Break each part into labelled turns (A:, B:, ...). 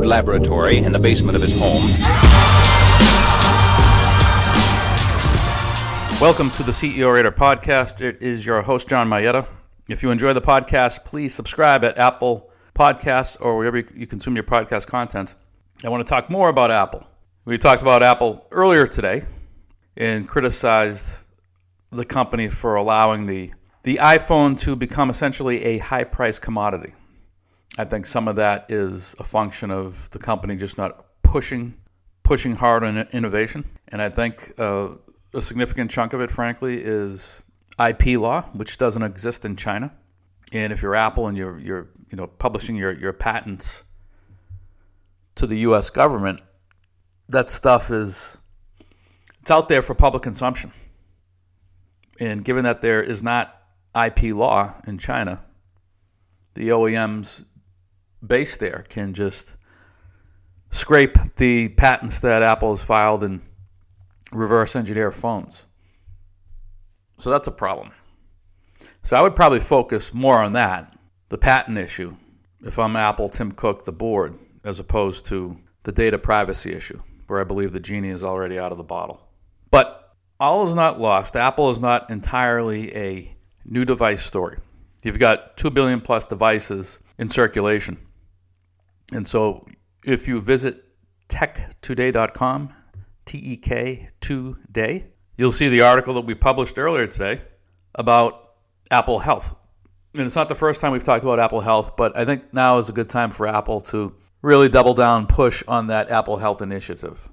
A: laboratory in the basement of his home.
B: Welcome to the CEO Rater podcast. It is your host, John Mayetta. If you enjoy the podcast, please subscribe at Apple Podcasts or wherever you consume your podcast content. I want to talk more about Apple. We talked about Apple earlier today and criticized the company for allowing the the iPhone to become essentially a high price commodity. I think some of that is a function of the company just not pushing pushing hard on innovation, and I think uh, a significant chunk of it, frankly, is IP law, which doesn't exist in China. And if you're Apple and you're you're you know publishing your your patents to the U.S. government, that stuff is it's out there for public consumption. And given that there is not IP law in China, the OEMs based there can just scrape the patents that Apple has filed and reverse engineer phones. So that's a problem. So I would probably focus more on that, the patent issue, if I'm Apple, Tim Cook, the board, as opposed to the data privacy issue, where I believe the genie is already out of the bottle. But all is not lost. Apple is not entirely a new device story. You've got 2 billion plus devices in circulation. And so if you visit tek2day.com, T E K 2 day, you'll see the article that we published earlier today about Apple Health. And it's not the first time we've talked about Apple Health, but I think now is a good time for Apple to really double down, push on that Apple Health initiative.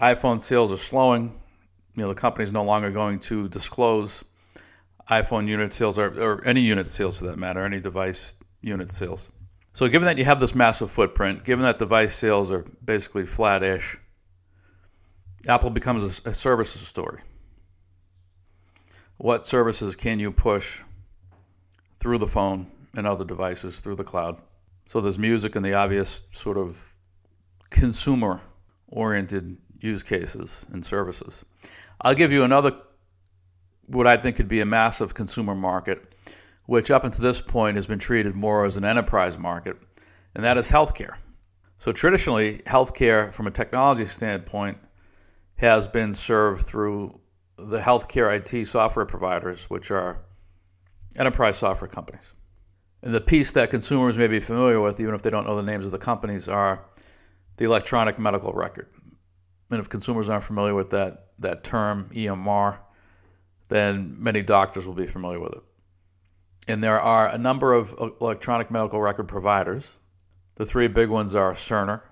B: iPhone sales are slowing. You know, the company is no longer going to disclose iPhone unit sales or, or any unit sales for that matter, any device unit sales. So, given that you have this massive footprint, given that device sales are basically flat-ish, Apple becomes a, a services story. What services can you push through the phone and other devices through the cloud? So there's music and the obvious sort of consumer oriented use cases and services. I'll give you another what I think could be a massive consumer market, which up until this point has been treated more as an enterprise market, and that is healthcare. So traditionally, healthcare, from a technology standpoint, has been served through the healthcare IT software providers, which are enterprise software companies. And the piece that consumers may be familiar with, even if they don't know the names of the companies, are the electronic medical record. And if consumers aren't familiar with that, that term, EMR, then many doctors will be familiar with it. And there are a number of uh, electronic medical record providers. The three big ones are Cerner,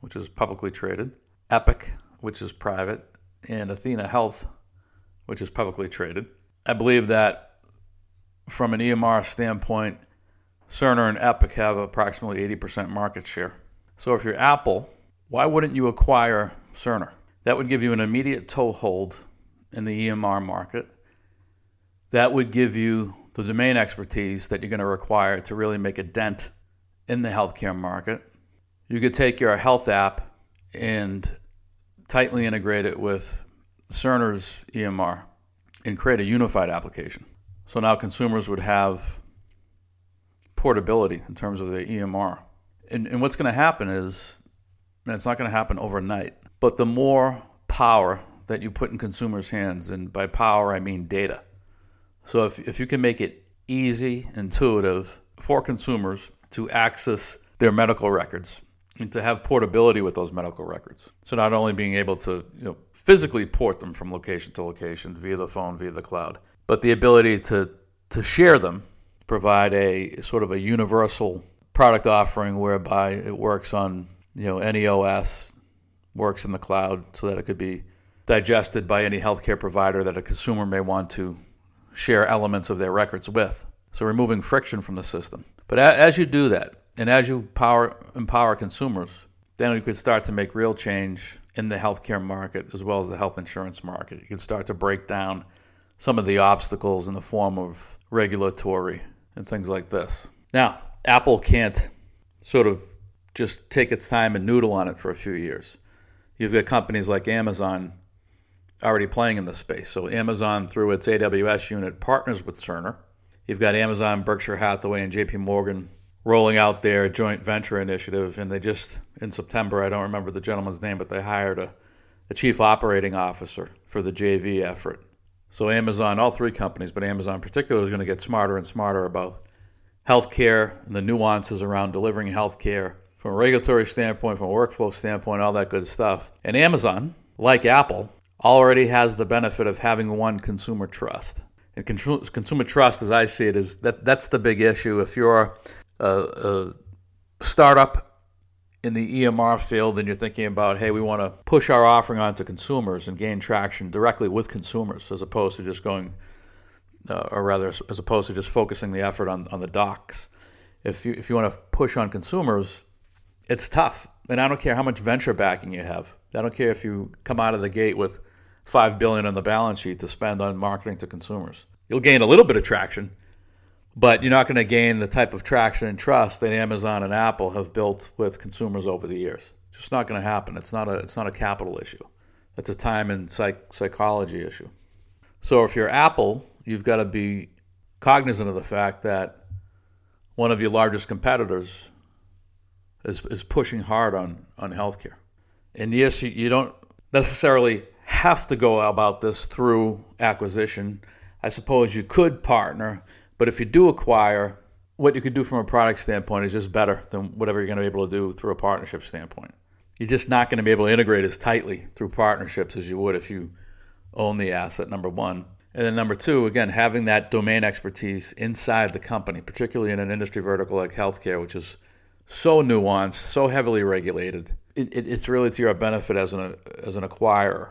B: which is publicly traded, Epic, which is private, and Athena Health, which is publicly traded. I believe that from an EMR standpoint, Cerner and Epic have approximately 80% market share. So if you're Apple, why wouldn't you acquire Cerner? That would give you an immediate toehold in the EMR market. That would give you the domain expertise that you're going to require to really make a dent in the healthcare market. You could take your health app and tightly integrate it with Cerner's EMR and create a unified application. So now consumers would have portability in terms of the EMR. And, and what's going to happen is, and it's not going to happen overnight, but the more power that you put in consumers' hands, and by power I mean data. So if, if you can make it easy, intuitive for consumers to access their medical records and to have portability with those medical records. So not only being able to you know, physically port them from location to location via the phone, via the cloud, but the ability to, to share them, provide a sort of a universal product offering whereby it works on you know any OS, works in the cloud so that it could be digested by any healthcare provider that a consumer may want to share elements of their records with. So removing friction from the system. But as you do that, and as you power, empower consumers, then you could start to make real change in the healthcare market as well as the health insurance market. You can start to break down some of the obstacles in the form of regulatory and things like this. Now, Apple can't sort of just take its time and noodle on it for a few years. You've got companies like Amazon already playing in the space. So Amazon, through its AWS unit, partners with Cerner. You've got Amazon, Berkshire Hathaway, and JP Morgan rolling out their joint venture initiative, and they just in September, I don't remember the gentleman's name, but they hired a, a chief operating officer for the JV effort. So Amazon, all three companies, but Amazon in particular, is going to get smarter and smarter about healthcare and the nuances around delivering healthcare from a regulatory standpoint, from a workflow standpoint, all that good stuff. And Amazon, like Apple, already has the benefit of having one consumer trust. And consumer trust, as I see it, is that that's the big issue. If you're a, a startup in the EMR field and you're thinking about, hey, we want to push our offering onto consumers and gain traction directly with consumers, as opposed to just going, uh, or rather, as opposed to just focusing the effort on, on the docs. If you if you want to push on consumers, it's tough. And I don't care how much venture backing you have. I don't care if you come out of the gate with five billion on the balance sheet to spend on marketing to consumers. You'll gain a little bit of traction, but you're not going to gain the type of traction and trust that Amazon and Apple have built with consumers over the years. It's just not going to happen. It's not a it's not a capital issue. It's a time and psych, psychology issue. So if you're Apple, you've got to be cognizant of the fact that one of your largest competitors is, is pushing hard on, on healthcare. And yes, you, you don't necessarily have to go about this through acquisition. I suppose you could partner, but if you do acquire, what you could do from a product standpoint is just better than whatever you're going to be able to do through a partnership standpoint. You're just not going to be able to integrate as tightly through partnerships as you would if you own the asset, number one. And then number two, again, having that domain expertise inside the company, particularly in an industry vertical like healthcare, which is so nuanced, so heavily regulated. It, it, it's really to your benefit as an as an acquirer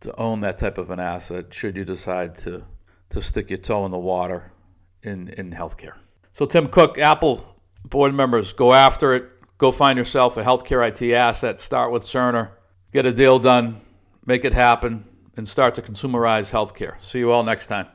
B: to own that type of an asset. Should you decide to to stick your toe in the water in in healthcare. So Tim Cook, Apple board members, go after it. Go find yourself a healthcare IT asset. Start with Cerner. Get a deal done. Make it happen and start to consumerize healthcare. See you all next time.